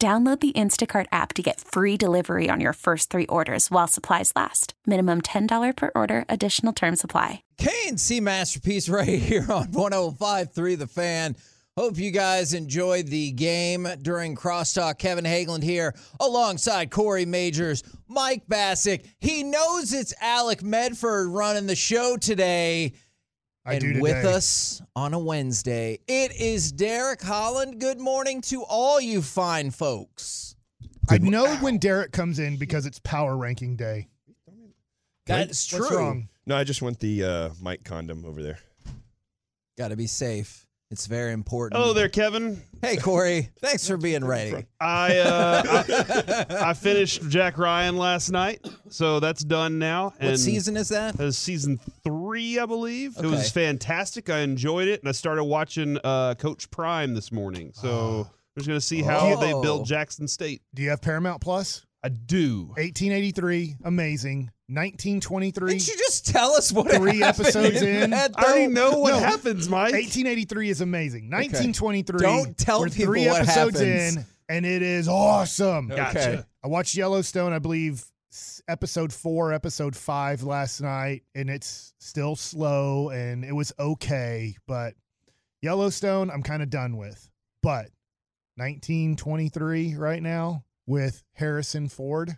Download the Instacart app to get free delivery on your first three orders while supplies last. Minimum $10 per order, additional term supply. KNC Masterpiece right here on 105.3 The Fan. Hope you guys enjoyed the game during Crosstalk. Kevin Hageland here alongside Corey Majors, Mike Bacsik. He knows it's Alec Medford running the show today. I and do today. with us on a Wednesday, it is Derek Holland. Good morning to all you fine folks. I know when Derek comes in because it's power ranking day. That's true. What's wrong? No, I just want the uh, Mike condom over there. Got to be safe. It's very important. Hello there, Kevin. Hey, Corey. Thanks for being ready. I, uh, I I finished Jack Ryan last night, so that's done now. What season is that? That is season three, I believe. It was fantastic. I enjoyed it, and I started watching uh, Coach Prime this morning. So I'm just gonna see how they Oh. build Jackson State. Do you have Paramount Plus? I do. 1883, amazing. 1923, Didn't you just tell us what Three episodes in. that, I already though? know what No. happens, Mike. 1883 is amazing. 1923. Don't tell we're people three what episodes happens. in, and it is awesome. Gotcha. Okay. I watched Yellowstone, I believe, s- episode four, episode five last night, and it's still slow and it was okay. But Yellowstone, I'm kind of done with. But 1923 right now with Harrison Ford,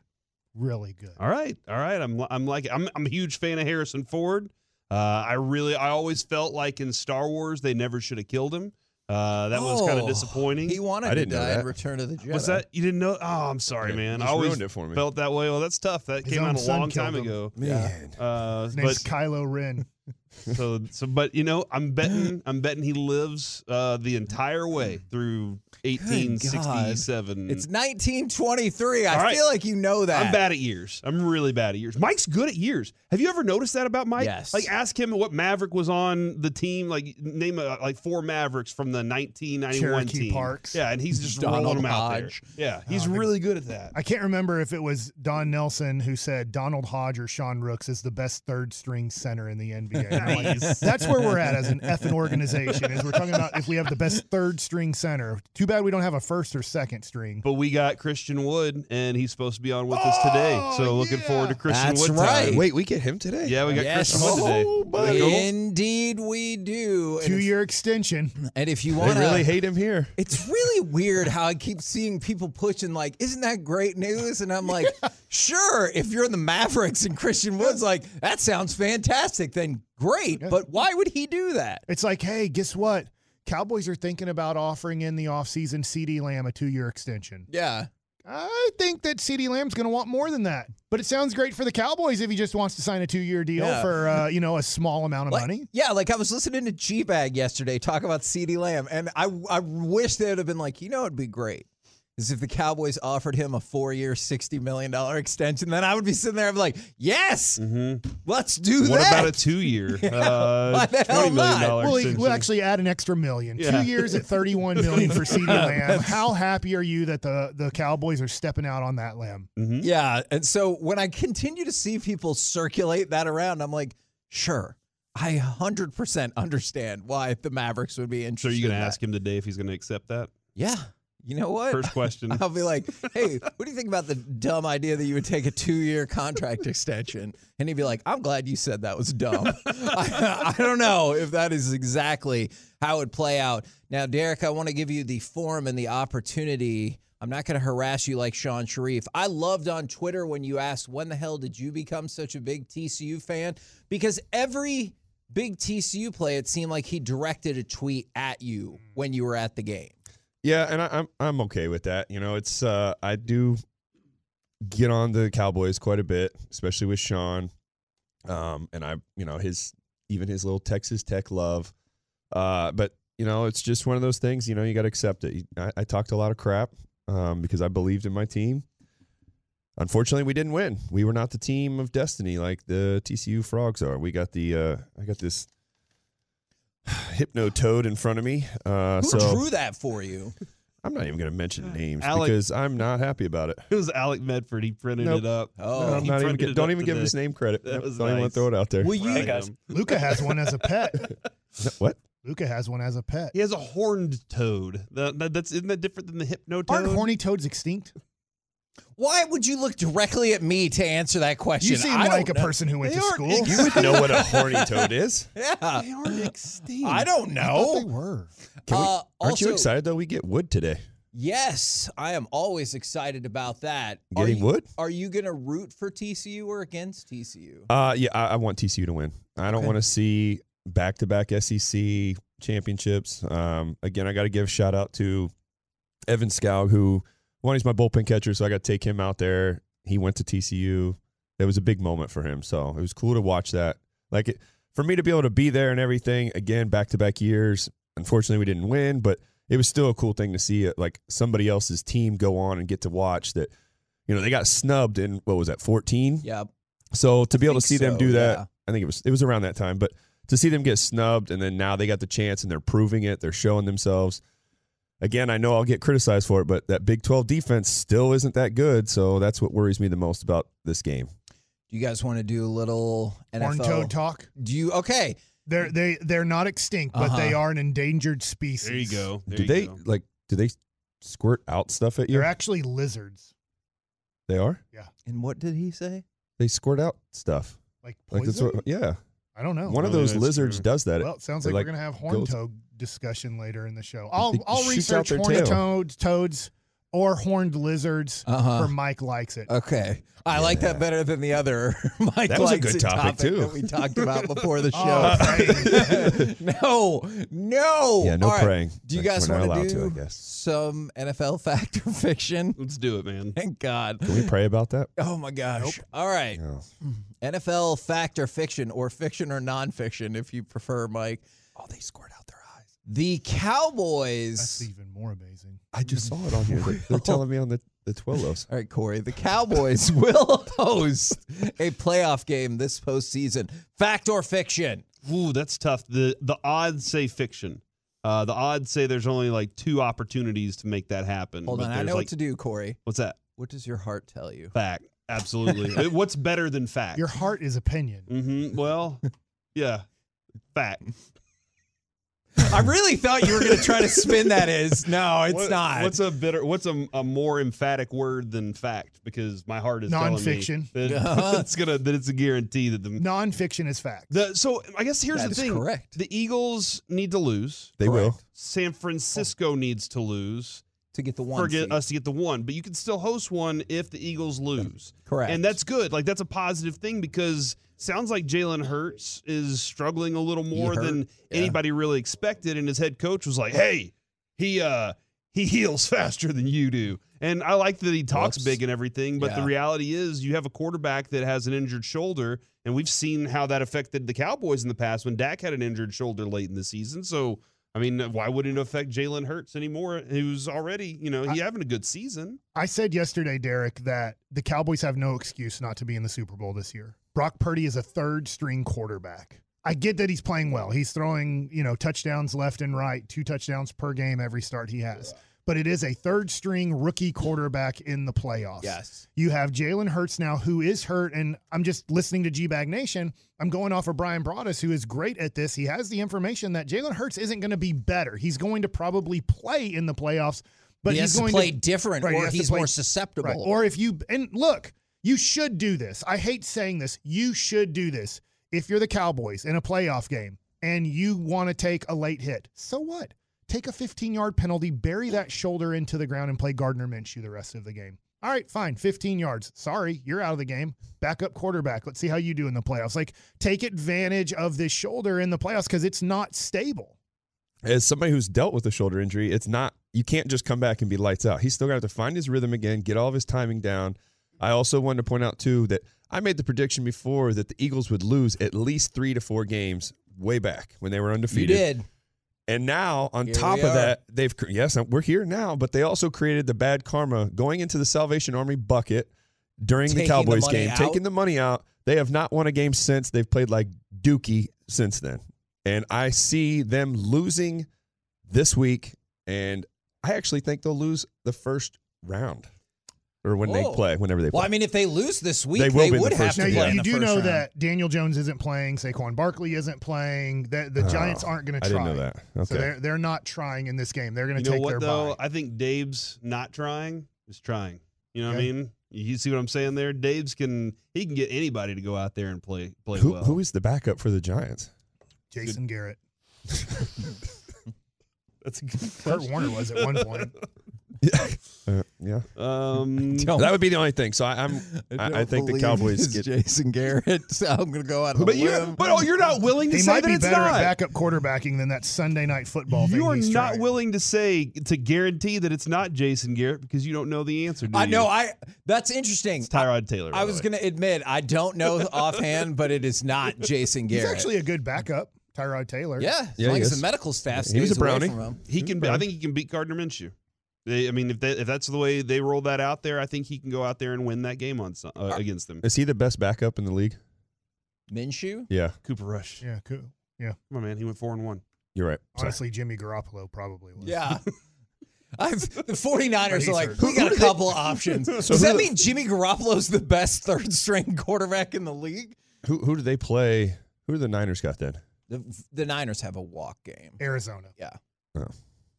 really good. All right, all right. I'm I'm like I'm I'm a huge fan of Harrison Ford. Uh, I really I always felt like in Star Wars they never should have killed him. Uh, that was kind Oh, of disappointing. He wanted I didn't to know die in that. Return of the Jedi. Was that you didn't know? Oh, I'm sorry, Yeah, man. I always ruined it for me. felt that way. Well, that's tough. That His came out a long time him. ago. Man. Uh, His but name's Kylo Ren. so so, but you know, I'm betting I'm betting he lives uh, the entire way through 1867. It's 1923. I right. feel like you know that. I'm bad at years. I'm really bad at years. Mike's good at years. Have you ever noticed that about Mike? Yes. Like, ask him what Maverick was on the team. Like, name uh, like four Mavericks from the 1991 Cherokee team. Parks. Yeah, and he's just Donald rolling them out there. Yeah, he's Oh, really good at that. I can't remember if it was Don Nelson who said Donald Hodge or Sean Rooks is the best third string center in the NBA. And I'm like, Nice. That's where we're at as an effing organization. Is we're talking about if we have the best third string center. Too bad we don't have a first or second string. But we got Christian Wood, and he's supposed to be on with us today. Oh, So looking yeah. forward to Christian That's Wood. right. time. Wait, we get him today? Yeah, we got Yes. Christian Wood today. Oh, buddy. Cool. Indeed, we do. Two year extension. and if you They want really hate him here. It's really weird how I keep seeing people pushing like, "Isn't that great news?" And I'm like, "Sure, if you're in the Mavericks and Christian Wood's like, that sounds fantastic, then great." But why would he do that? It's like, hey, guess what? Cowboys are thinking about offering in the offseason CeeDee Lamb a two year extension. Yeah, I think that CeeDee Lamb's going to want more than that. But it sounds great for the Cowboys if he just wants to sign a two year deal Yeah. for uh, you know a small amount of like, money. yeah. Like I was listening to G Bag yesterday talk about CeeDee Lamb, and I I wish they would have been like, you know, it'd be great. Is if the Cowboys offered him a four-year, sixty million dollar extension, then I would be sitting there, I'd be like, "Yes, let's do What that." What about a two-year, uh, why the hell twenty million not? dollar Well, we'll actually add an extra million. Yeah. Two years at $31 million for CeeDee Lamb. How happy are you that the the Cowboys are stepping out on that Lamb? Yeah. And so when I continue to see people circulate that around, I'm like, sure, I 100% understand why the Mavericks would be So interested. are you going to ask him today if he's going to accept that? Yeah. You know what? First question. I'll be like, hey, what do you think about the dumb idea that you would take a two year contract extension? And he'd be like, I'm glad you said that was dumb. I, I don't know if that is exactly how it would play out. Now, Derek, I want to give you the forum and the opportunity. I'm not going to harass you like Shan Shariff. I loved on Twitter when you asked, when the hell did you become such a big TCU fan? Because every big TCU play, it seemed like he directed a tweet at you when you were at the game. Yeah, and I, I'm I'm okay with that. You know, it's uh I do get on the Cowboys quite a bit, especially with Shan. Um, and I, you know, his even his little Texas Tech love. Uh, but you know, it's just one of those things. You know, you got to accept it. I, I talked a lot of crap um, because I believed in my team. Unfortunately, we didn't win. We were not the team of destiny like the TCU Frogs are. We got the uh, I got this hypno toad in front of me. Uh, Who so drew that for you? I'm not even going to mention names Alec- because I'm not happy about it. It was Alec Medford. He printed Nope. it up. Oh, No, I'm he not even. printed it don't up even give today. his name credit. That Nope, was don't even nice. to throw it out there. Will you? Right, guys. Luca has one as a pet. No, what? Luca has one as a pet. He has a horned toad. That, that- that's isn't that different than the hypno toad? Aren't horny toads extinct? Why would you look directly at me to answer that question? You seem I don't like a know. person who went They to aren't school. You would know what a horny toad is. Yeah, They aren't extinct. I don't I they were. Can we, Uh, aren't you excited though? We get wood today. Yes, I am always excited about that. Are Getting you- wood? Are you going to root for TCU or against TCU? Uh, yeah, I, I want TCU to win. I don't Okay. want to see back-to-back SEC championships. Um, again, I got to give a shout out to Evan Skoug, who one he's my bullpen catcher, so I got to take him out there. He went to TCU. It was a big moment for him, so it was cool to watch that. Like it, for me to be able to be there and everything again, back-to-back years. Unfortunately, we didn't win, but it was still a cool thing to see it like somebody else's team go on and get to watch that. You know, they got snubbed in what was that, fourteen? Yeah. So to be able to see them do that, yeah. I think it was it was around that time. But to see them get snubbed and then now they got the chance and they're proving it, they're showing themselves. Again, I know I'll get criticized for it, but that Big Twelve defense still isn't that good. So that's what worries me the most about this game. Do you guys want to do a little Horn NFL? toad talk. Do you? Okay. They're they they're not extinct, but they Uh-huh. are an endangered species. There you go. There do you they go. like? Do they squirt out stuff at you? They're actually lizards. they are. Yeah. And what did he say? They squirt out stuff. Like Like poison? that's what. Yeah, I don't know. one of Oh, those lizards true. does that. well, it sounds like, like, we're gonna have horn toad discussion later in the show. I'll It I'll research horned tail. toads, toads, or horned lizards. Uh-huh. For Mike likes it. Okay. I like that better than the other Mike That was a good it topic, too. that we talked about before the Oh, show. no, no. Yeah, no All right. praying. Do you guys we're want to do to, I guess. some NFL fact or fiction? Let's do it, man. Thank God. Can we pray about that? Oh my gosh. All right. No. NFL fact or fiction, or fiction or nonfiction, if you prefer, Mike. Oh, they scored out their eyes. The Cowboys. That's even more amazing. I just saw it on here. They- They're telling me on the the Twillos. All right, Corey. The Cowboys will host a playoff game this postseason. Fact or fiction? Ooh, that's tough. The the odds say fiction. Uh, the odds say there's only like two opportunities to make that happen. Hold but on. I know like, what to do, Corey. What's that? What does your heart tell you? Fact. Absolutely. What's better than fact? Your heart is opinion. Mm-hmm. Well, yeah. Fact. I really thought you were going to try to spin that as no, it's What- not. What's a bitter? What's a, a more emphatic word than fact? Because my heart is Nonfiction. telling me that it's gonna that it's a guarantee that the, Nonfiction is fact. the so I guess here's That the is thing. correct. The Eagles need to lose. They will. San Francisco needs to lose to get the one. for get seed. us to get the one, but you can still host one if the Eagles lose. Correct. And that's good. Like that's a positive thing because sounds like Jalen Hurts is struggling a little more than yeah. anybody really expected. And his head coach was like, "Hey, he uh he heals faster than you do." And I like that he talks Whoops. big and everything, but the reality is you have a quarterback that has an injured shoulder, and we've seen how that affected the Cowboys in the past when Dak had an injured shoulder late in the season. So. I mean, why wouldn't it affect Jalen Hurts anymore? Who's already, you know, he having a good season. I said yesterday, Derek, that the Cowboys have no excuse not to be in the Super Bowl this year. Brock Purdy is a third string quarterback. I get that he's playing well. He's throwing, you know, touchdowns left and right, two touchdowns per game every start he has. But it is a third string rookie quarterback in the playoffs. yes. You have Jalen Hurts now, who is hurt, and I'm just listening to G Bag Nation. I'm going off of Brian Broaddus, who is great at this. He has the information that Jalen Hurts isn't going to be better. He's going to probably play in the playoffs, but he he's has going to play different, Right, or he's play- more susceptible. Right. Or if you and look, you should do this. I hate saying this. You should do this. If you're the Cowboys in a playoff game and you want to take a late hit, so what? Take a 15 yard penalty, bury that shoulder into the ground, and play Gardner Minshew the rest of the game. All right, fine, 15 yards. Sorry, you're out of the game. Backup quarterback. Let's see how you do in the playoffs. Like, take advantage of this shoulder in the playoffs because it's not stable. As somebody who's dealt with a shoulder injury, it's not you can't just come back and be lights out. He's still going to have to find his rhythm again, get all of his timing down. I also wanted to point out too that I made the prediction before that the Eagles would lose at least three to four games way back when they were undefeated. You did. And now, on Here top of are. that, they've yes, we're here now, but they also created the bad karma going into the Salvation Army bucket during Taking the the Cowboys money game, out? taking the money out. They have not won a game since. They've played like Dookie since then, and I see them losing this week. And I actually think they'll lose the first round, or when they play, whenever they play. Well, I mean, if they lose this week, They they, will be in the would have first to Now, play you, in you the do first know round. that Daniel Jones isn't playing, Saquon Barkley isn't playing. The, the Oh, Giants aren't going to try. I try. didn't know that. Okay. So they're they're not trying in this game. They're going You to know take what their though? bye. I think Dave's not trying is trying. You know what I mean? You see what I'm saying there? Dave's can he can get anybody to go out there and play play who, well. who is the backup for the Giants? Jason Garrett. That's a good Kurt question. Warner was at one point. Yeah, uh, yeah. Um, That would be the only thing. So I, I'm. I, I don't think the Cowboys get. Jason Garrett. So I'm going to go out on but a you, but oh, you're not willing to He say might that be it's better not. at backup quarterbacking than that Sunday night football thing. You are he's not trying. willing to say to guarantee that it's not Jason Garrett because you don't know the answer. Do I you? know. I that's interesting. It's Tyrod Taylor. by I was going to admit I don't know offhand, but it is not Jason Garrett. He's actually a good backup, Tyrod Taylor. yeah, as Yeah, long he as the medical staff He was a brownie. from him. He can. Be, I think he can beat Gardner Minshew. They, I mean, if that, if that's the way they roll that out there, I think he can go out there and win that game on Sun- uh, against them. Is he the best backup in the league? Minshew. Yeah, Cooper Rush. Yeah, cool. Come on, man. He went four and one. you're right. Sorry. Honestly, Jimmy Garoppolo probably was. Yeah. I've, the 49ers are like, hurt. we got a couple of options. Does that the- mean Jimmy Garoppolo's the best third string quarterback in the league? Who who do they play? Who do the Niners got then? The, the Niners have a walk game. Arizona. Yeah.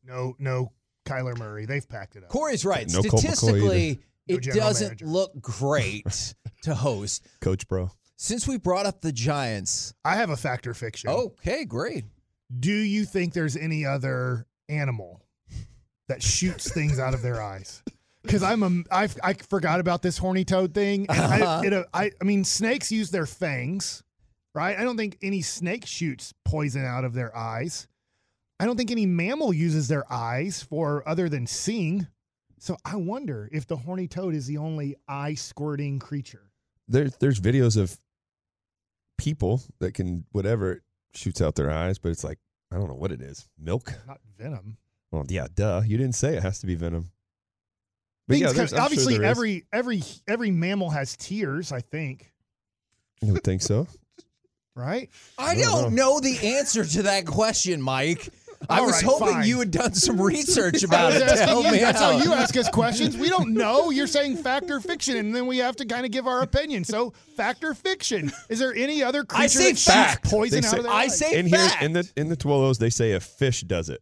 No, no Kyler Murray. They've packed it up. Corey's right. No Colt McCoy Statistically, No it general doesn't manager. look great to host. Coach Bro. Since we brought up the Giants, I have a factor fiction. okay, great. Do you think there's any other animal that shoots things out of their eyes? Because I'm a, I, I forgot about this horny toad thing. And I, it, uh, I, I mean, snakes use their fangs, right? I don't think any snake shoots poison out of their eyes. I don't think any mammal uses their eyes for other than seeing. So I wonder if the horny toad is the only eye squirting creature. There, there's videos of people that can whatever shoots out their eyes, but it's like I don't know what it is. Milk? Not venom. Well, yeah, duh. You didn't say it has to be venom. But yeah, Things there's, kind- I'm obviously sure there is. every every every mammal has tears. I think, You would think so. right? I I don't don't know the answer to that question, Mike. I was right, hoping fine. you had done some research about it. to asking help you. me That's out. how you ask us questions. We don't know. You're saying fact or fiction, and then we have to kind of give our opinion. So, fact or fiction? Is there any other creature I say that fact. shoots poison They out say- of their I eyes? say in here fact. in the in the Twolos, they say a fish does it.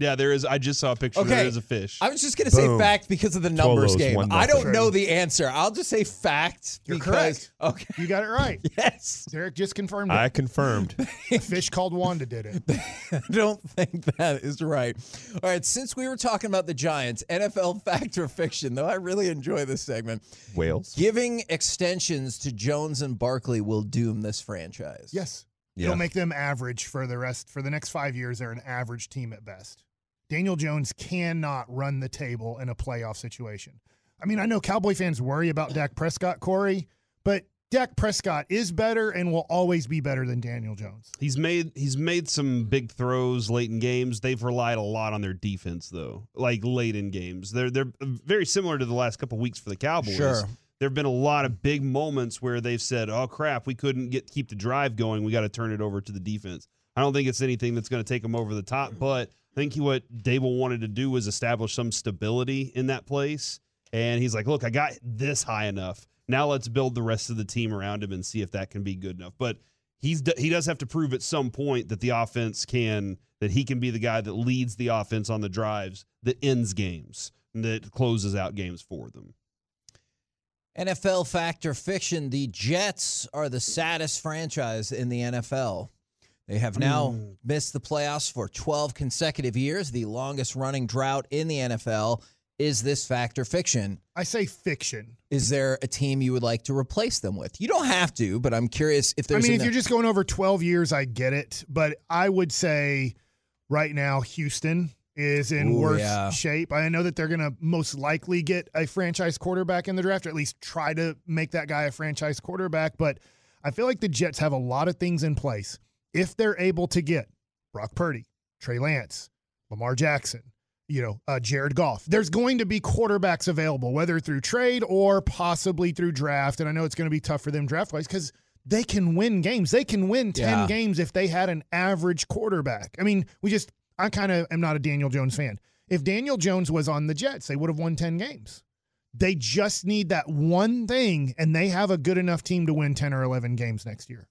Yeah, there is. I just saw a picture. Okay. There is a fish. I was just going to say Boom. fact because of the numbers Twolos, game. one I don't know the answer. I'll just say fact You're because okay. You got it right. Yes. Derek just confirmed it. I confirmed. A fish called Wanda did it. I don't think that is right. All right, since we were talking about the Giants, NFL fact or fiction, though I really enjoy this segment. Whales. Giving extensions to Jones and Barkley will doom this franchise. Yes. Yeah. It'll make them average for the rest for the next five years. They're an average team at best. Daniel Jones cannot run the table in a playoff situation. I mean, I know Cowboy fans worry about Dak Prescott, Corey, but Dak Prescott is better and will always be better than Daniel Jones. He's made he's made some big throws late in games. They've relied a lot on their defense though, like late in games. They're they're very similar to the last couple weeks for the Cowboys. Sure. There have been a lot of big moments where they've said, "Oh crap, we couldn't get keep the drive going. We got to turn it over to the defense." I don't think it's anything that's going to take them over the top, but I think what Daboll wanted to do was establish some stability in that place. And he's like, "Look, I got this high enough. Now let's build the rest of the team around him and see if that can be good enough." But he's he does have to prove at some point that the offense can that he can be the guy that leads the offense on the drives that ends games that closes out games for them. NFL Factor fiction, the Jets are the saddest franchise in the NFL. They have now hmm. missed the playoffs for 12 consecutive years, the longest running drought in the NFL. Is this fact or fiction? I say fiction. Is there a team you would like to replace them with? You don't have to, but I'm curious if there's. I mean, an- if you're just going over 12 years, I get it. But I would say right now, Houston is in Ooh, worse yeah. shape. I know that they're going to most likely get a franchise quarterback in the draft, or at least try to make that guy a franchise quarterback. But I feel like the Jets have a lot of things in place. If they're able to get Brock Purdy, Trey Lance, Lamar Jackson, you know, uh, Jared Goff, there's going to be quarterbacks available, whether through trade or possibly through draft. And I know it's going to be tough for them draft wise because they can win games. They can win 10 Yeah. games if they had an average quarterback. I mean, we just, I kind of am not a Daniel Jones fan. If Daniel Jones was on the Jets, they would have won 10 games. They just need that one thing, and they have a good enough team to win 10 or 11 games next year.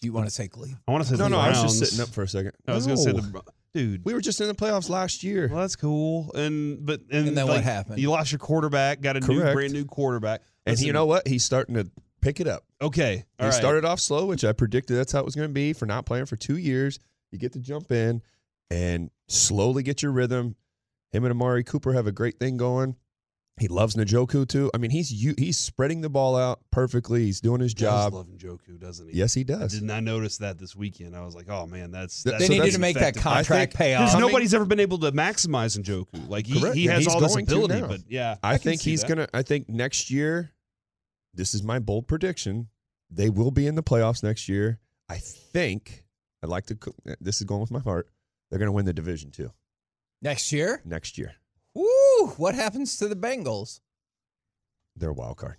Do you want to say leave? I want to say No, the no, I was just Browns. sitting up for a second. I was going to say No. the dude. We were just in the playoffs last year. Well, that's cool. And but and, And then what like, happened? You lost your quarterback, got a new Correct. brand new quarterback. and Listen, you know what? He's starting to pick it up. Okay, He all right. started off slow, which I predicted that's how it was going to be for not playing for two years. You get to jump in and slowly get your rhythm. Him and Amari Cooper have a great thing going. He loves Njoku too. I mean, he's u- he's spreading the ball out perfectly. He's doing his Does job. love Njoku, doesn't he? Yes, he I does. did not notice that this weekend. I was like, oh man, that's, that's They so needed that's to make that contract pay Because off. Coming- nobody's ever been able to maximize Njoku. Like he, Correct, he has he's all this going to ability, but yeah, I, can think he's that. gonna. I think next year, this is my bold prediction. They will be in the playoffs next year. I think. I'd like to. This is going with my heart. They're going to win the division too Next year? next year. Woo! What happens to the Bengals? They're a wild card.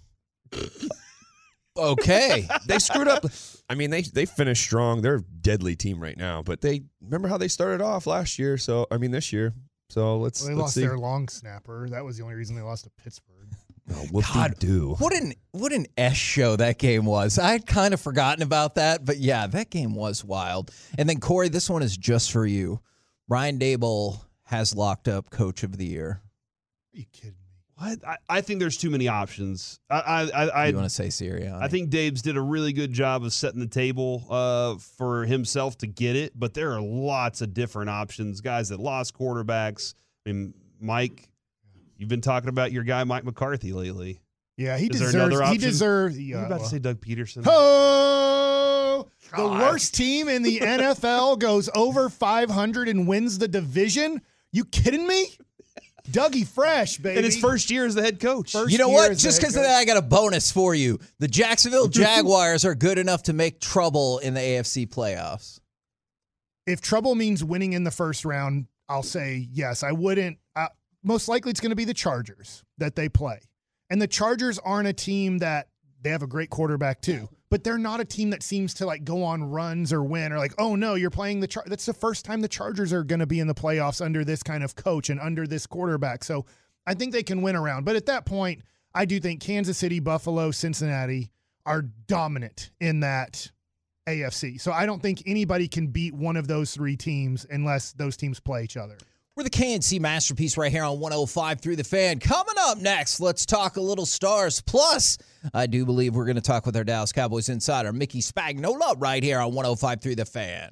Okay. They screwed up. I mean, they they finished strong. They're a deadly team right now. But they remember how they started off last year. So I mean, this year. So let's Well, they let's lost see. their long snapper. That was the only reason they lost to Pittsburgh. Oh, God, do. what an what an S show that game was. I'd kind of forgotten about that, but yeah, that game was wild. And then Corey, this one is just for you. Ryan Daboll has locked up Coach of the Year. Are you kidding me? What? I, I think there's too many options. I I I, I, you want to say Sirianni? I think Dave's did a really good job of setting the table uh, for himself to get it, but there are lots of different options. Guys that lost quarterbacks. I mean, Mike, you've been talking about your guy Mike McCarthy lately. Yeah, he Is there deserves. another He option? deserves. Are Yeah, you about well. to say Doug Pederson? Oh, the worst team in the NFL goes over 500 and wins the division. You kidding me? Dougie Fresh, baby. In his first year as the head coach. First you know what? Just because of that, I got a bonus for you. The Jacksonville Jaguars are good enough to make trouble in the AFC playoffs. if trouble means winning in the first round, I'll say yes. I wouldn't. Uh, most likely, it's going to be the Chargers that they play, and the Chargers aren't a team that they have a great quarterback too, but they're not a team that seems to like go on runs or win or like, oh no, you're playing the. Char-. That's the first time the Chargers are going to be in the playoffs under this kind of coach and under this quarterback. So I think they can win around, but at that point, I do think Kansas City, Buffalo, Cincinnati are dominant in that AFC. So I don't think anybody can beat one of those three teams unless those teams play each other. We're the KNC masterpiece right here on 105 through the fan. Coming up next, let's talk a little stars. Plus, I do believe we're going to talk with our Dallas Cowboys insider, Mickey Spagnola, right here on 105 through the fan.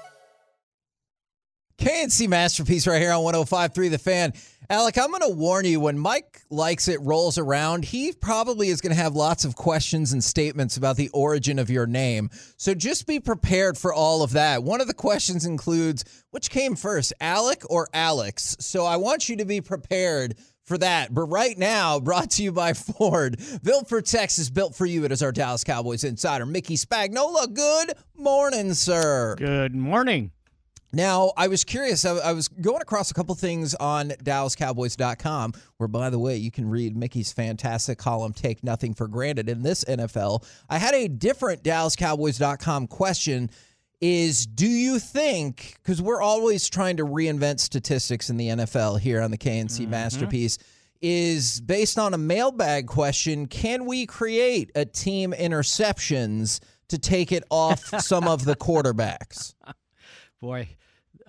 KNC Masterpiece right here on 105.3 The Fan. Alec, I'm going to warn you when Mike likes it rolls around, he probably is going to have lots of questions and statements about the origin of your name. So just be prepared for all of that. One of the questions includes which came first, Alec or Alex? So I want you to be prepared for that. But right now, brought to you by Ford. Built for Texas, built for you. It is our Dallas Cowboys insider, Mickey Spagnola. Good morning, sir. Good morning. Now, I was curious. I, I was going across a couple things on DallasCowboys.com, where, by the way, you can read Mickey's fantastic column, Take Nothing for Granted, in this NFL. I had a different DallasCowboys.com question is do you think because we're always trying to reinvent statistics in the NFL here on the KNC Mm-hmm. masterpiece is based on a mailbag question can we create a team interceptions to take it off some of the quarterbacks Boy,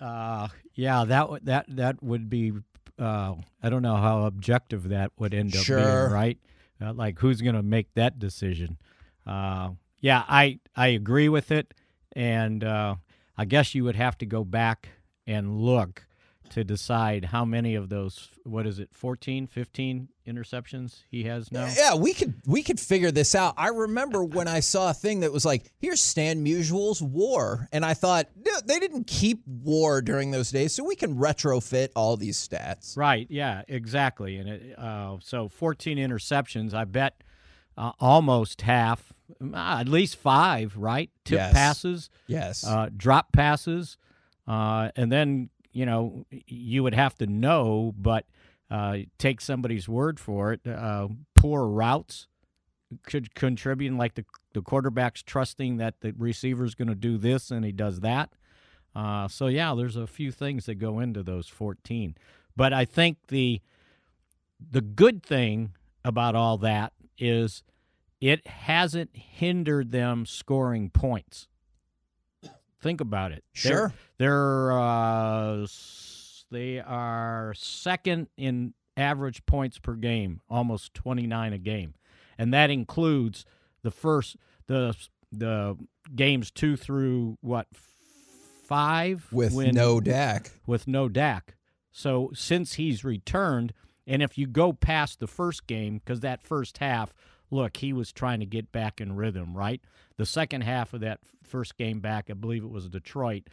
uh, yeah, that would that that would be. Uh, I don't know how objective that would end up Sure. being, right? Uh, like, who's going to make that decision? Uh, yeah, I I agree with it, and uh, I guess you would have to go back and look to decide how many of those. What is it? 14, 15 interceptions he has now. Yeah, we could we could figure this out. I remember when I saw a thing that was like, "Here's Stan Musial's War," and I thought "No, they didn't keep War during those days, so we can retrofit all these stats. Right. Yeah. Exactly. And it, uh, so 14 interceptions. I bet uh, almost half, uh, at least five. Right. Tip Yes. passes. Yes. Uh, drop passes, uh, and then you know you would have to know, but uh, take somebody's word for it. Uh, poor routes could contribute, like the the quarterback's trusting that the receiver's going to do this and he does that. Uh, so yeah, there's a few things that go into those 14, but I think the the good thing about all that is it hasn't hindered them scoring points. Think about it. They're- Sure. They're, uh, they are second in average points per game, almost 29 a game. And that includes the first the the games 2 through what 5 With when- no Dak. with no Dak. So since he's returned, and if you go past the first game, because that first half, look, he was trying to get back in rhythm, right? The second half of that first game back, I believe it was Detroit,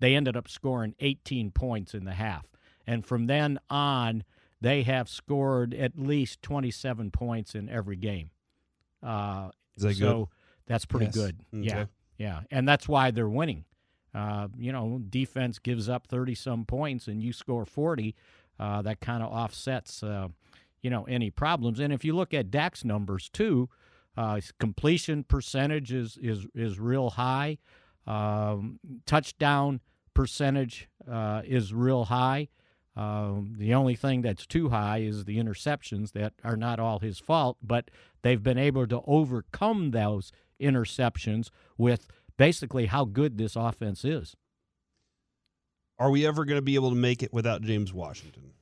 they ended up scoring 18 points in the half. And from then on, they have scored at least 27 points in every game. Uh, Is that so good? that's pretty Yes. good. Yeah. Okay. Yeah. And that's why they're winning. Uh, you know, defense gives up 30 some points and you score 40. Uh, that kind of offsets, uh, you know, any problems. And if you look at Dak's numbers too, uh, completion percentage is, is, is real high. Um, touchdown percentage uh, is real high. Um, the only thing that's too high is the interceptions that are not all his fault, but they've been able to overcome those interceptions with basically how good this offense is. Are we ever going to be able to make it without James Washington?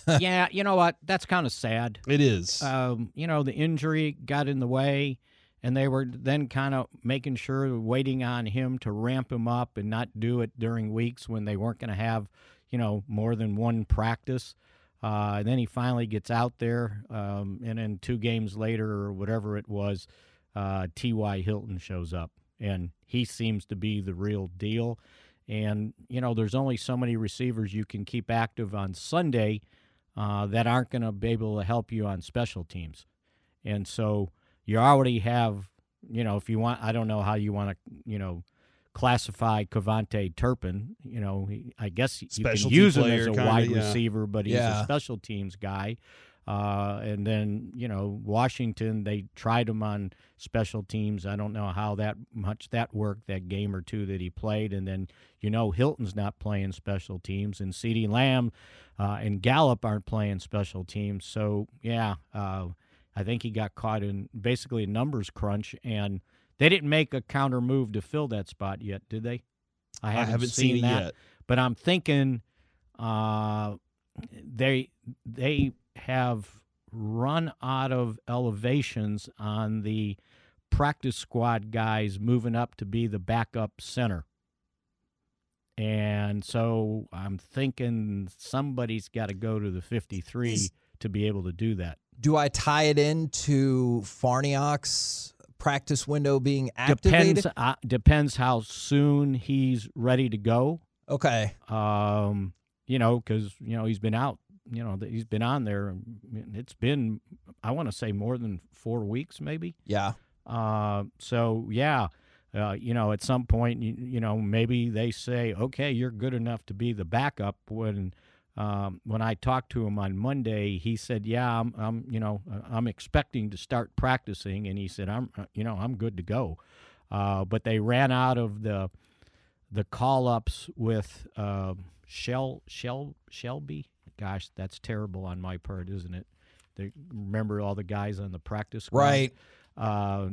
yeah, you know what? That's kind of sad. It is. Um, you know, the injury got in the way, and they were then kind of making sure, waiting on him to ramp him up and not do it during weeks when they weren't going to have, you know, more than one practice. Uh, and then he finally gets out there, um, and then two games later or whatever it was, uh, T.Y. Hilton shows up, and he seems to be the real deal. And you know, there's only so many receivers you can keep active on Sunday uh, that aren't going to be able to help you on special teams. And so you already have, you know, if you want, I don't know how you want to, you know, classify KaVontae Turpin. You know, he, I guess you can use him as a kinda, wide yeah. receiver, but he's Yeah. a special teams guy. Uh, and then you know Washington, they tried him on special teams. I don't know how that much that worked that game or two that he played. And then you know Hilton's not playing special teams, and CeeDee Lamb uh, and Gallup aren't playing special teams. So yeah, uh, I think he got caught in basically a numbers crunch, and they didn't make a counter move to fill that spot yet, did they? I haven't seen it that, yet. but I'm thinking uh, they they have run out of elevations on the practice squad guys moving up to be the backup center. And so I'm thinking somebody's got to go to the 53 Is- to be able to do that. Do I tie it into Farniok's practice window being activated? Depends uh, depends how soon he's ready to go. Okay. Um, you know, because you know he's been out. You know, he's been on there. and It's been, I want to say, more than four weeks, maybe. Yeah. Uh, so yeah, uh, you know, at some point, you, you know, maybe they say, okay, you're good enough to be the backup. When um, when I talked to him on Monday, he said, yeah, I'm, I'm, you know, uh, I'm expecting to start practicing, and he said, I'm, uh, you know, I'm good to go. Uh, but they ran out of the the call ups with uh, Shell Shell Shelby. Gosh, that's terrible on my part, isn't it? They remember all the guys on the practice squad. Right. Uh,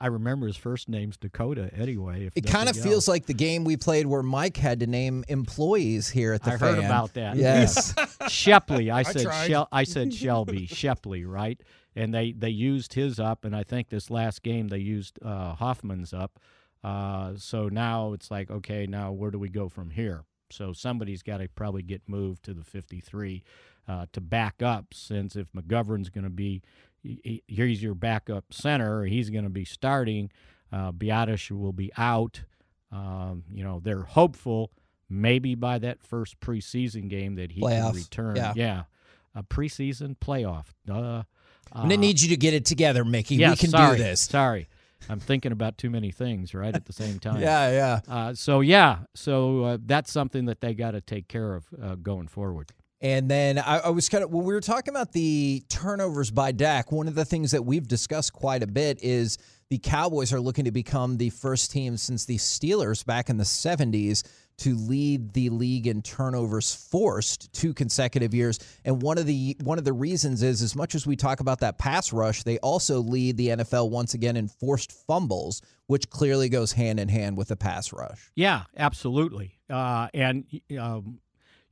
I remember his first name's Dakota. Anyway, if It kind of feels like the game we played where Mike had to name employees here at the I heard about that. Yes. Shepley. I I said tried. Shel- I said Shelby. Shepley, right? And they they used his up, and I think this last game they used uh, Hoffman's up. Uh, so now it's like, okay, now where do we go from here? So somebody's got to probably get moved to the 53 uh, to back up, since if McGovern's going to be, he- he- he's your backup center, he's going to be starting. Uh, Biadasz will be out. Um, you know, they're hopeful maybe by that first preseason game that he Playoff, can return. yeah. yeah. A preseason playoff. Uh, I'm gonna need you to get it together, Mickey. yeah, we can sorry, do this. Sorry. I'm thinking about too many things right at the same time. Yeah, yeah. Uh, so yeah, so uh, that's something that they got to take care of uh, going forward. And then I, I was kind of when we were talking about the turnovers by Dak. One of the things that we've discussed quite a bit is the Cowboys are looking to become the first team since the Steelers back in the '70s to lead the league in turnovers forced two consecutive years. And one of the one of the reasons is as much as we talk about that pass rush, they also lead the NFL once again in forced fumbles, which clearly goes hand in hand with the pass rush. Yeah, absolutely. Uh, and um,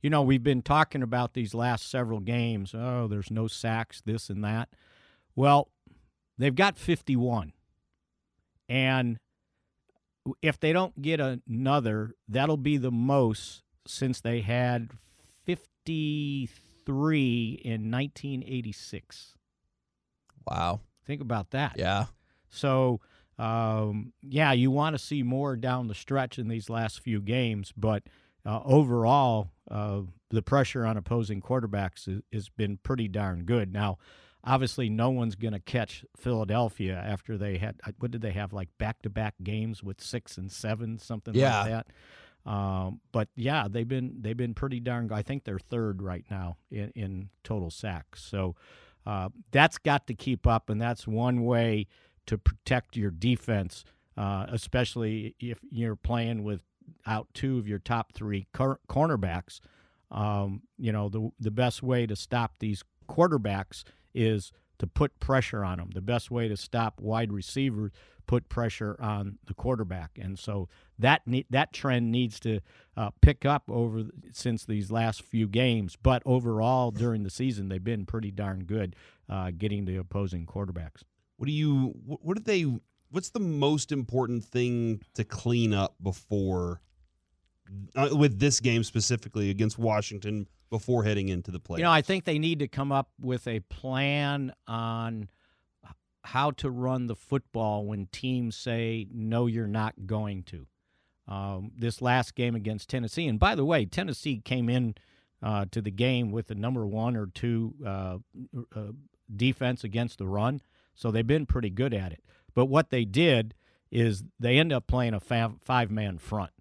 you know, we've been talking about these last several games. Oh, there's no sacks, this and that. Well, they've got 51, and if they don't get another, that'll be the most since they had 53 in 1986. Wow. Think about that. Yeah. So, um, yeah, you want to see more down the stretch in these last few games, but uh, overall, uh, the pressure on opposing quarterbacks has, has been pretty darn good. Now, obviously, no one's going to catch Philadelphia after they had uh, what did they have like back to back games with six and seven, something Yeah. like that. Um, but yeah, they've been they've been pretty darn. good. I think they're third right now in, in total sacks. So uh, that's got to keep up, and that's one way to protect your defense, uh, especially if you're playing with out two of your top three cor- cornerbacks. Um, you know the the best way to stop these quarterbacks is to put pressure on them. The best way to stop wide receivers put pressure on the quarterback, and so that ne- that trend needs to uh, pick up over since these last few games. But overall, during the season, they've been pretty darn good uh, getting the opposing quarterbacks. What do you? What do they? What's the most important thing to clean up before, uh, with this game specifically against Washington before heading into the playoffs? You know, I think they need to come up with a plan on how to run the football when teams say, no, you're not going to. Um, this last game against Tennessee, and by the way, Tennessee came in uh, to the game with the number one or two uh, uh, defense against the run, so they've been pretty good at it. But what they did is they end up playing a five man front.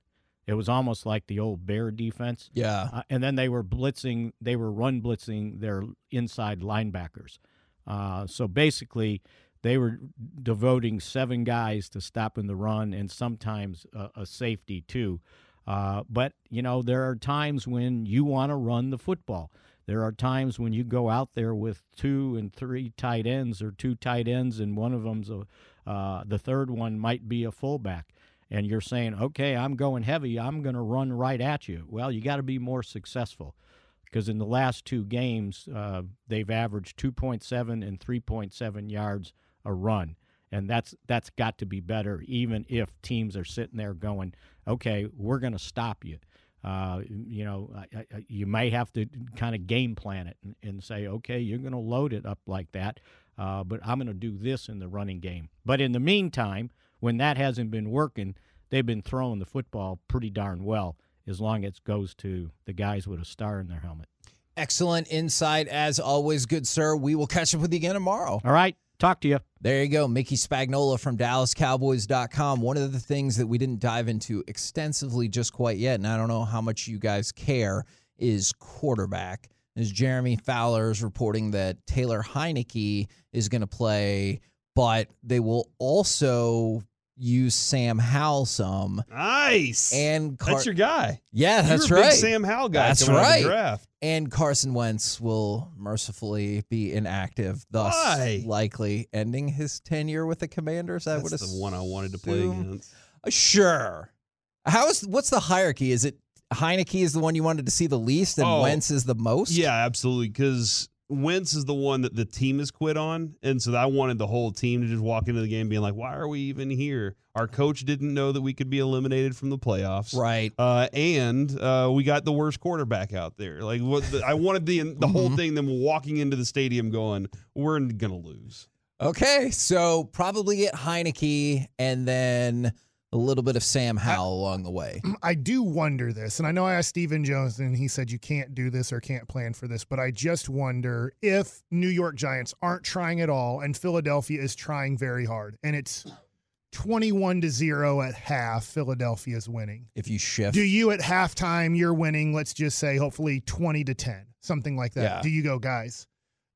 It was almost like the old Bear defense. Yeah. Uh, and then they were blitzing, they were run blitzing their inside linebackers. Uh, so basically, they were devoting seven guys to stopping the run and sometimes a, a safety too. Uh, but, you know, there are times when you want to run the football. There are times when you go out there with two and three tight ends or two tight ends, and one of them's a, uh, the third one might be a fullback. And you're saying, okay, I'm going heavy. I'm going to run right at you. Well, you got to be more successful because in the last two games, uh, they've averaged 2.7 and 3.7 yards a run. And that's that's got to be better, even if teams are sitting there going, "Okay, we're going to stop you." Uh, you know, I, I, you may have to kind of game plan it and, and say, "Okay, you're going to load it up like that, uh, but I'm going to do this in the running game." But in the meantime, when that hasn't been working, they've been throwing the football pretty darn well, as long as it goes to the guys with a star in their helmet. Excellent insight as always, good sir. We will catch up with you again tomorrow. All right. Talk to you. There you go. Mickey Spagnola from DallasCowboys.com. One of the things that we didn't dive into extensively just quite yet, and I don't know how much you guys care, is quarterback. As Jeremy Fowler is reporting that Taylor Heinicke is going to play, but they will also use Sam Howell some. Nice. And Car- that's your guy. Yeah, that's You're right. Sam Howell guy. That's right. draft. And Carson Wentz will mercifully be inactive, thus Why? likely ending his tenure with the Commanders. I would That's the one I wanted to play against. Uh, Sure. How is what's the hierarchy? Is it Heinicke is the one you wanted to see the least, and Oh. Wentz is the most? Yeah, absolutely. Because Wentz is the one that the team has quit on, and so I wanted the whole team to just walk into the game being like, "Why are we even here?" Our coach didn't know that we could be eliminated from the playoffs, Right. Uh, and uh, we got the worst quarterback out there. Like, what the, I wanted the the whole thing. Them walking into the stadium going, "We're gonna lose." Okay, so probably get Heinicke and then a little bit of Sam Howell along the way. I do wonder this, and I know I asked Stephen Jones, and he said you can't do this or can't plan for this, but I just wonder if New York Giants aren't trying at all, and Philadelphia is trying very hard, and it's twenty-one to zero at half. Philadelphia is winning. If you shift, Do you at halftime you're winning? Let's just say hopefully twenty to ten, something like that. Yeah. Do you go, guys?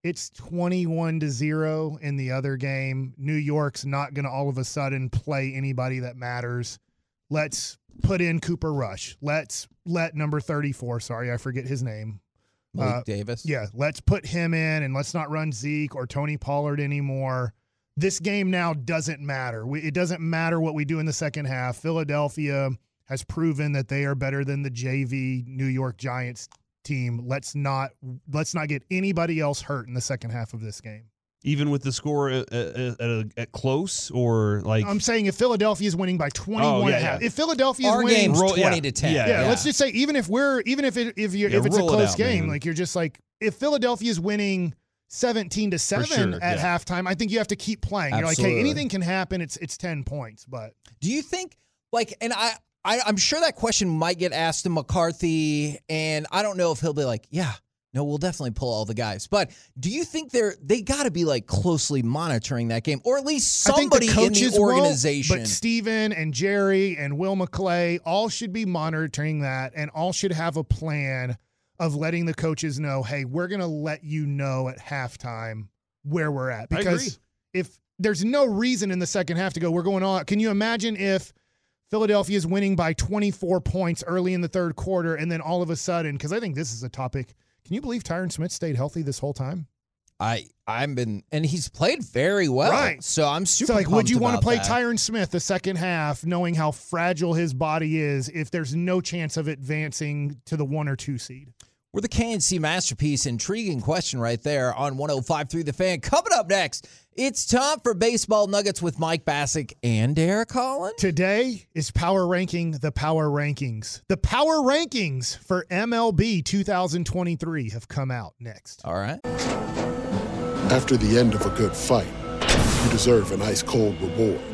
It's 21 to 0 in the other game. New York's not going to all of a sudden play anybody that matters. Let's put in Cooper Rush. Let's let number 34, sorry, I forget his name. Malik Uh, Davis. Yeah, let's put him in and let's not run Zeke or Tony Pollard anymore. This game now doesn't matter. We, it doesn't matter what we do in the second half. Philadelphia has proven that they are better than the JV New York Giants team. Let's not let's not get anybody else hurt in the second half of this game. Even with the score uh, uh, uh, at, at, at, at close or like I'm saying if Philadelphia is winning by 21 Oh, yeah, half, yeah. if Philadelphia is winning game's Roll- twenty yeah, to ten. yeah, yeah, let's just say even if we're even if it, if you Yeah, if it's a roll it close out, game, man. like you're just like if Philadelphia is winning 17 to 7 sure, at yeah. halftime, I think you have to keep playing. You're like, hey, anything can happen. It's it's 10 points, but Do you think like and I, I I'm sure that question might get asked to McCarthy and I don't know if he'll be like, yeah, no, we'll definitely pull all the guys. But do you think they're they got to be like closely monitoring that game or at least I think somebody the in coaches the won't, organization? but Stephen and Jerry and Will McClay all should be monitoring that and all should have a plan of letting the coaches know, hey, we're going to let you know at halftime where we're at. I agree. Because if there's no reason in the second half to go, we're going on. Can you imagine if Philadelphia is winning by 24 points early in the third quarter and then all of a sudden, because I think this is a topic, can you believe Tyron Smith stayed healthy this whole time? I I've been and he's played very well. Right. So I'm super So, like, would you want to play Tyron Smith the second half, knowing how fragile his body is, if there's no chance of advancing to the one or two seed? We're the KNC masterpiece. Intriguing question right there on 105.3 The Fan. Coming up next, it's time for Baseball Nuggets with Mike Bacsik and Derek Holland. Today is Power Ranking the Power Rankings. The Power Rankings for MLB 2023 have come out next. All right. After the end of a good fight, you deserve an ice cold reward.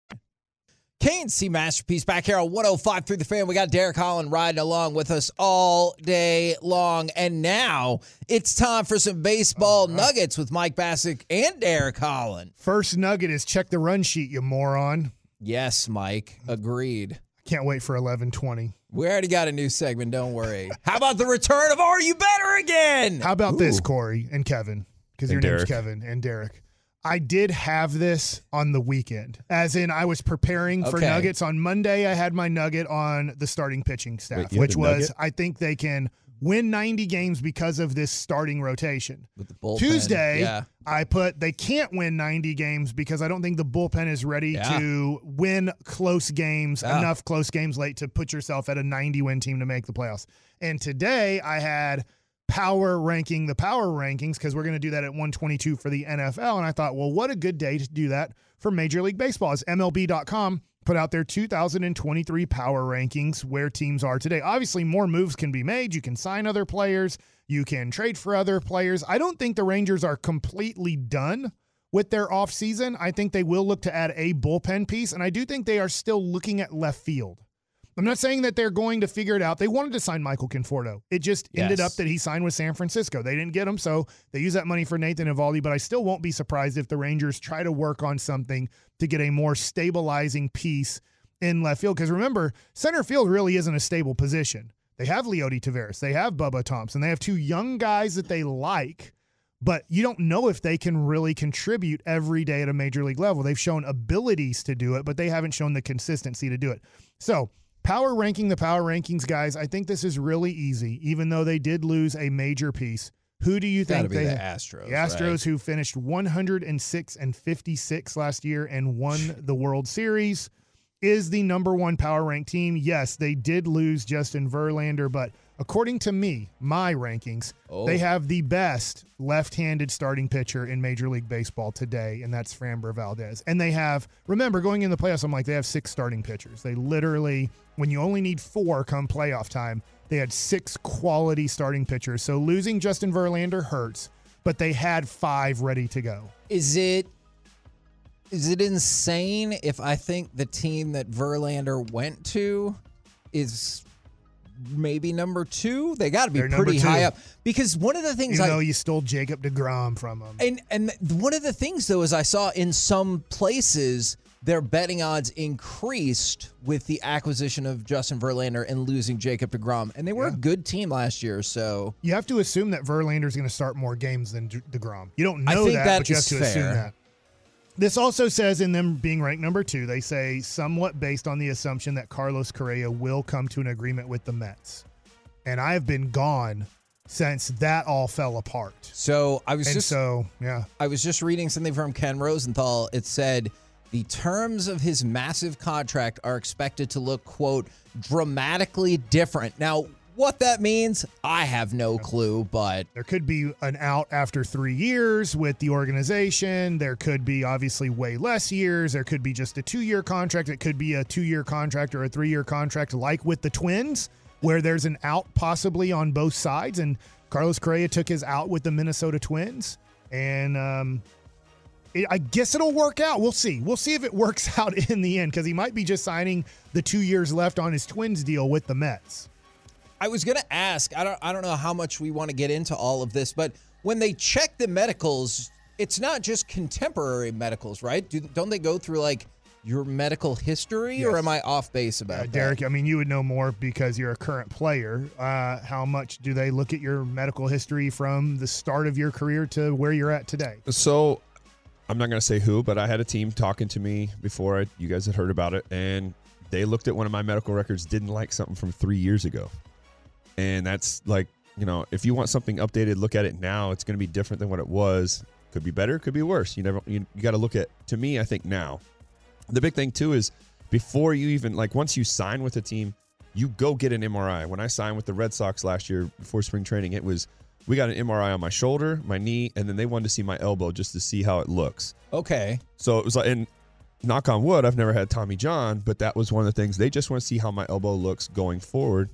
K&C Masterpiece back here on 105 through the fan. We got Derek Holland riding along with us all day long. And now it's time for some baseball nuggets with Mike Bacsik and Derek Holland. First nugget is check the run sheet, you moron. Yes, Mike. Agreed. Can't wait for 1120. We already got a new segment, don't worry. How about the return of Are You Better again? How about this, Corey and Kevin? Because your And name's Kevin and Derek. I did have this on the weekend, as in I was preparing for Okay. nuggets. On Monday, I had my nugget on the starting pitching staff, Wait, which was nugget? I think they can win 90 games because of this starting rotation. Tuesday, Yeah. I put they can't win 90 games because I don't think the bullpen is ready Yeah. to win close games, Yeah. enough close games late to put yourself at a 90 win team to make the playoffs. And today I had power ranking the power rankings because we're going to do that at 122 for the NFL. And I thought, well, what a good day to do that for Major League Baseball. As MLB.com put out their 2023 power rankings where teams are today. Obviously, more moves can be made. You can sign other players, you can trade for other players. I don't think the Rangers are completely done with their offseason. I think they will look to add a bullpen piece, and I do think they are still looking at left field. I'm not saying that they're going to figure it out. They wanted to sign Michael Conforto. It just ended up that he signed with San Francisco. They didn't get him, so they use that money for Nathan Eovaldi. But I still won't be surprised if the Rangers try to work on something to get a more stabilizing piece in left field. Because remember, center field really isn't a stable position. They have Leody Taveras, they have Bubba Thompson, they have two young guys that they like but you don't know if they can really contribute every day at a major league level. They've shown abilities to do it, but they haven't shown the consistency to do it. So, power ranking the power rankings, guys, I think this is really easy, even though they did lose a major piece. Who do you Gotta think they the Astros, The Astros, right? who finished 106 and 56 last year and won the World Series, is the number one power rank team. Yes, they did lose Justin Verlander, but according to me, my rankings, Oh. they have the best left-handed starting pitcher in Major League Baseball today, and that's Framber Valdez. And they have, remember, going in the playoffs, I'm like, they have six starting pitchers. They literally, when you only need four come playoff time, they had six quality starting pitchers. So losing Justin Verlander hurts, but they had five ready to go. Is it is it insane if I think the team that Verlander went to is maybe number two? They got to be They're pretty high up because one of the things Even I though you stole Jacob DeGrom from them. and and one of the things though is I saw in some places their betting odds increased with the acquisition of Justin Verlander and losing Jacob DeGrom, and they were a good team last year. So You have to assume that Verlander's going to start more games than De- DeGrom. You don't know that, that but you have is to assume that. This also says in them being ranked number two, they say somewhat based on the assumption that Carlos Correa will come to an agreement with the Mets. And I have been gone since that all fell apart. so I was And just so, yeah. I was just reading something from Ken Rosenthal. It said the terms of his massive contract are expected to look, quote, dramatically different. Now, what that means, I have no clue, but There could be an out after three years with the organization. There could be obviously way less years. There could be just a two year contract. It could be a two year contract or a three year contract, like with the Twins, where there's an out possibly on both sides. And Carlos Correa took his out with the Minnesota Twins. And um, it, I guess it'll work out. We'll see. We'll see if it works out in the end because he might be just signing the two years left on his Twins deal with the Mets. I was gonna ask. I don't. I don't know how much we want to get into all of this, but when they check the medicals, it's not just contemporary medicals, right? Do, don't they go through like your medical history, or am I off base about Uh, that? Derek, I mean, you would know more because you're a current player. Uh, how much do they look at your medical history from the start of your career to where you're at today? So I'm not going to say who, but I had a team talking to me before I, you guys had heard about it, and they looked at one of my medical records, didn't like something from three years ago. And that's like you know, if you want something updated, look at it now. It's going to be different than what it was. Could be better, could be worse. You never you, you got to look at to me, I think now. The big thing too is before you even like once you sign with a team, you go get an MRI. When I signed with the Red Sox last year before spring training, it was we got an MRI on my shoulder, my knee, and then they wanted to see my elbow just to see how it looks. Okay. So it was like, and knock on wood, I've never had Tommy John, but that was one of the things. They just want to see how my elbow looks going forward.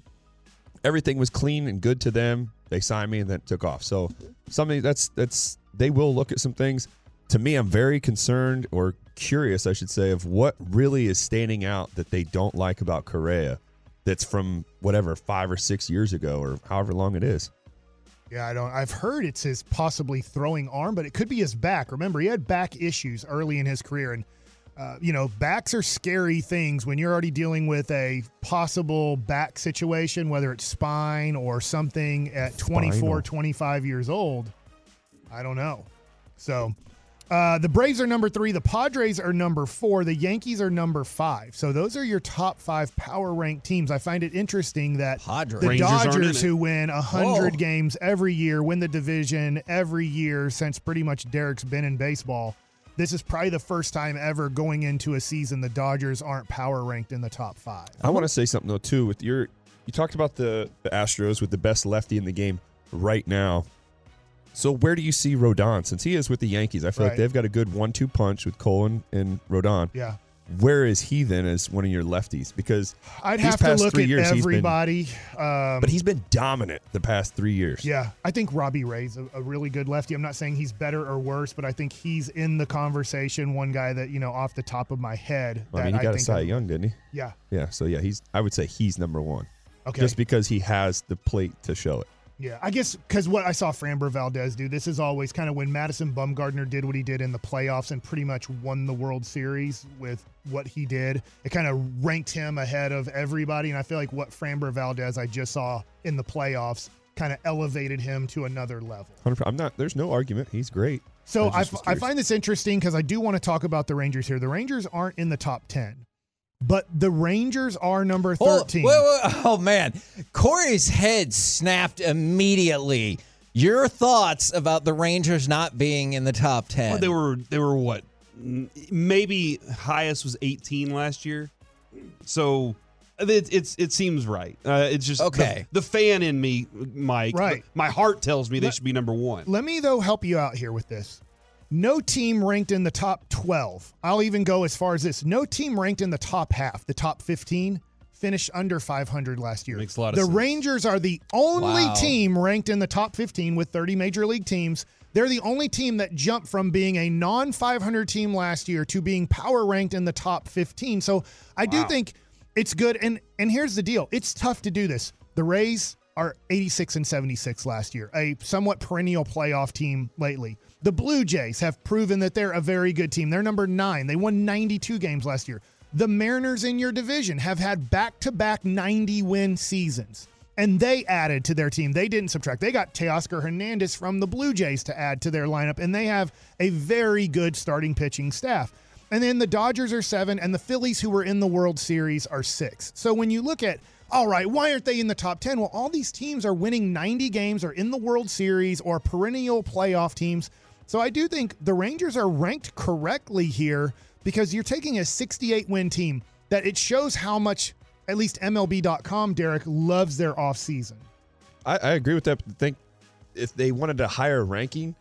Everything was clean and good to them. They signed me and then took off. So something that's that's they will look at some things. To me, I'm very concerned or curious, I should say, of what really is standing out that they don't like about Correa. That's from whatever five or six years ago or however long it is. Yeah, I don't. I've heard it's his possibly throwing arm, but it could be his back. Remember, he had back issues early in his career, and uh, you know, backs are scary things when you're already dealing with a possible back situation, whether it's spine or something at 24, Spinal. 25 years old. I don't know. So uh, the Braves are number three. The Padres are number four. The Yankees are number five. So those are your top five power ranked teams. I find it interesting that Padres. the Rangers Dodgers, who win 100 Oh. games every year, win the division every year since pretty much Derek's been in baseball. This is probably the first time ever going into a season the Dodgers aren't power ranked in the top five. I want to say something though too. With your, you talked about the the Astros with the best lefty in the game right now. So where do you see Rodon since he is with the Yankees? I feel Right. like they've got a good one-two punch with Colin and Rodon. Yeah. Where is he then as one of your lefties? Because I'd have to look at years, he's been- everybody. um, but he's been dominant the past three years. Yeah, I think Robbie Ray's a, a really good lefty. I'm not saying he's better or worse, but I think he's in the conversation. One guy that you know off the top of my head. Well, I mean, he got a think Cy Young, didn't he? Yeah. Yeah. So yeah, he's. I would say he's number one. Okay. Just because he has the plate to show it. Yeah, I guess because what I saw Framber Valdez do, this is always kind of when Madison Bumgarner did what he did in the playoffs and pretty much won the World Series with what he did. It kind of ranked him ahead of everybody. And I feel like what Framber Valdez I just saw in the playoffs kind of elevated him to another level. I'm not. There's no argument. He's great. So I I, was I find this interesting because I do want to talk about the Rangers here. The Rangers aren't in the top 10, but the Rangers are number Oh, 13. wait, wait, oh man, Corey's head snapped immediately. Your thoughts about the Rangers not being in the top ten? Well, they were they were what? Maybe highest was 18 last year. So it, it's it seems right. Uh, it's just the- Okay. The, fan in me, Mike. Right. My heart tells me they Let- should be number one. Let me, though, help you out here with this. No team ranked in the top 12. I'll even go as far as this. No team ranked in the top half, the top 15, finished under 500 last year. Makes a lot of the sense. Rangers are the only Wow. team ranked in the top 15 with 30 major league teams. They're the only team that jumped from being a non 500 team last year to being power ranked in the top 15. So I do think it's good. And and here's the deal: it's tough to do this. The Rays are 86 and 76 last year, a somewhat perennial playoff team lately. The Blue Jays have proven that they're a very good team. They're number nine. They won 92 games last year. The Mariners in your division have had back to back 90 win seasons. And they added to their team. They didn't subtract. They got Teoscar Hernandez from the Blue Jays to add to their lineup, and they have a very good starting pitching staff. And then the Dodgers are seven, and the Phillies, who were in the World Series, are six. So when you look at, all right, why aren't they in the top 10? Well, all these teams are winning 90 games, or in the World Series, or perennial playoff teams. So I do think the Rangers are ranked correctly here because you're taking a 68 win team that it shows how much, at least MLB.com, Derek, loves their offseason. I, I agree with that. I think if they wanted a higher ranking,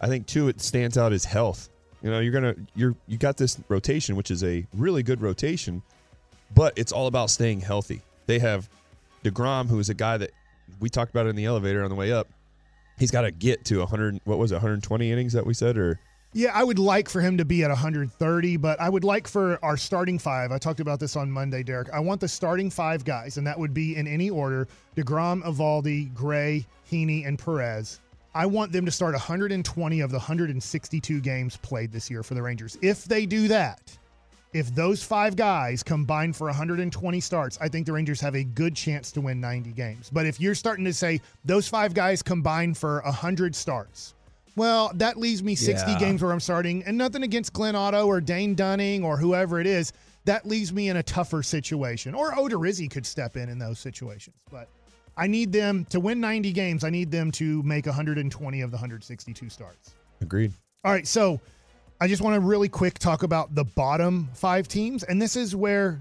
I think too it stands out as health. You know, you're gonna you're you got this rotation, which is a really good rotation, but it's all about staying healthy. They have Degrom, who is a guy that we talked about in the elevator on the way up. He's got to get to 100. What was it, 120 innings that we said, or Yeah, I would like for him to be at 130, but I would like for our starting five. I talked about this on Monday, Derek. I want the starting five guys, and that would be in any order DeGrom, Eovaldi, Gray, Heaney, and Perez. I want them to start 120 of the 162 games played this year for the Rangers. If they do that, if those five guys combine for 120 starts, I think the Rangers have a good chance to win 90 games. But if you're starting to say those five guys combine for 100 starts, well, that leaves me 60 Yeah. games where I'm starting, and nothing against Glenn Otto or Dane Dunning or whoever it is. That leaves me in a tougher situation. Or Odorizzi could step in in those situations. But I need them to win 90 games. I need them to make 120 of the 162 starts. Agreed. All right, so I just want to really quick talk about the bottom five teams. And this is where,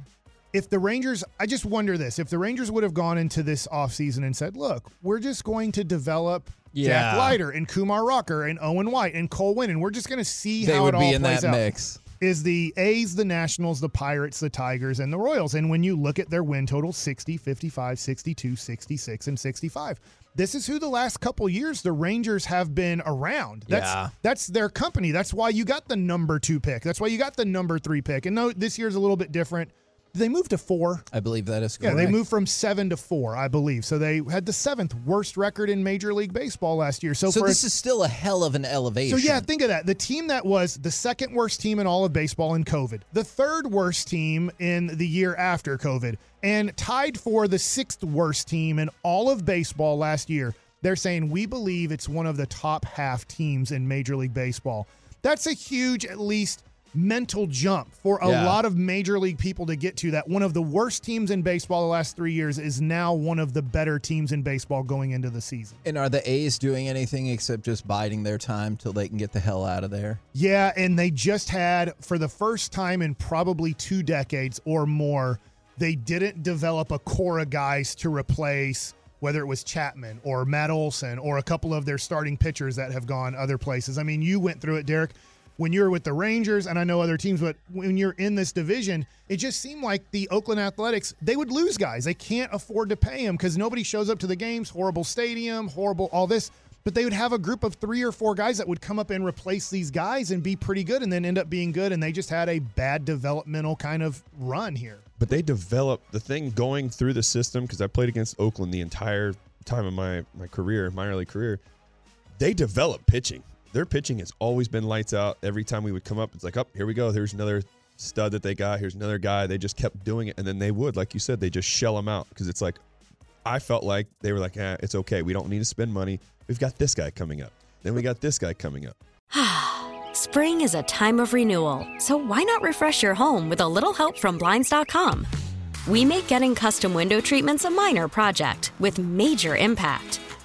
if the Rangers, I just wonder this if the Rangers would have gone into this offseason and said, look, we're just going to develop Yeah. Jack Leiter and Kumar Rocker and Owen White and Cole Winn, and we're just going to see They how would it be all in plays that out. mix. Is the A's, the Nationals, the Pirates, the Tigers, and the Royals. And when you look at their win total 60, 55, 62, 66, and 65. This is who the last couple years the Rangers have been around. That's Yeah. that's their company. That's why you got the number two pick. That's why you got the number three pick. And no, this year's a little bit different. They move to four? I believe that is Yeah, they moved from seven to four, I believe. So they had the seventh worst record in Major League Baseball last year. So, So this a, is still a hell of an elevation. so yeah, think of that. The team that was the second worst team in all of baseball in COVID, the third worst team in the year after COVID, and tied for the sixth worst team in all of baseball last year. They're saying we believe it's one of the top half teams in Major League Baseball. That's a huge, at least mental jump for a Yeah. lot of major league people to get to that one of the worst teams in baseball the last three years is now one of the better teams in baseball going into the season. And are the A's doing anything except just biding their time till they can get the hell out of there? Yeah, and they just had, for the first time in probably two decades or more, they didn't develop a core of guys to replace whether it was Chapman or Matt Olson or a couple of their starting pitchers that have gone other places. I mean, you went through it, Derek, when you're with the Rangers, and I know other teams, but when you're in this division, it just seemed like the Oakland Athletics, they would lose guys. They can't afford to pay them because nobody shows up to the games, horrible stadium, horrible all this but they would have a group of three or four guys that would come up and replace these guys and be pretty good and then end up being good and they just had a bad developmental kind of run here But they developed the thing going through the system because I played against Oakland the entire time of my my career, minor league career. They develop pitching. Their pitching has always been lights out. Every time we would come up, it's like, oh, here we go. Here's another stud that they got. Here's another guy. They just kept doing it, and then they would, like you said, they just shell them out because it's like, I felt like they were like, eh, it's okay. We don't need to spend money. We've got this guy coming up. Then we got this guy coming up. Spring is a time of renewal, so why not refresh your home with a little help from Blinds.com? We make getting custom window treatments a minor project with major impact.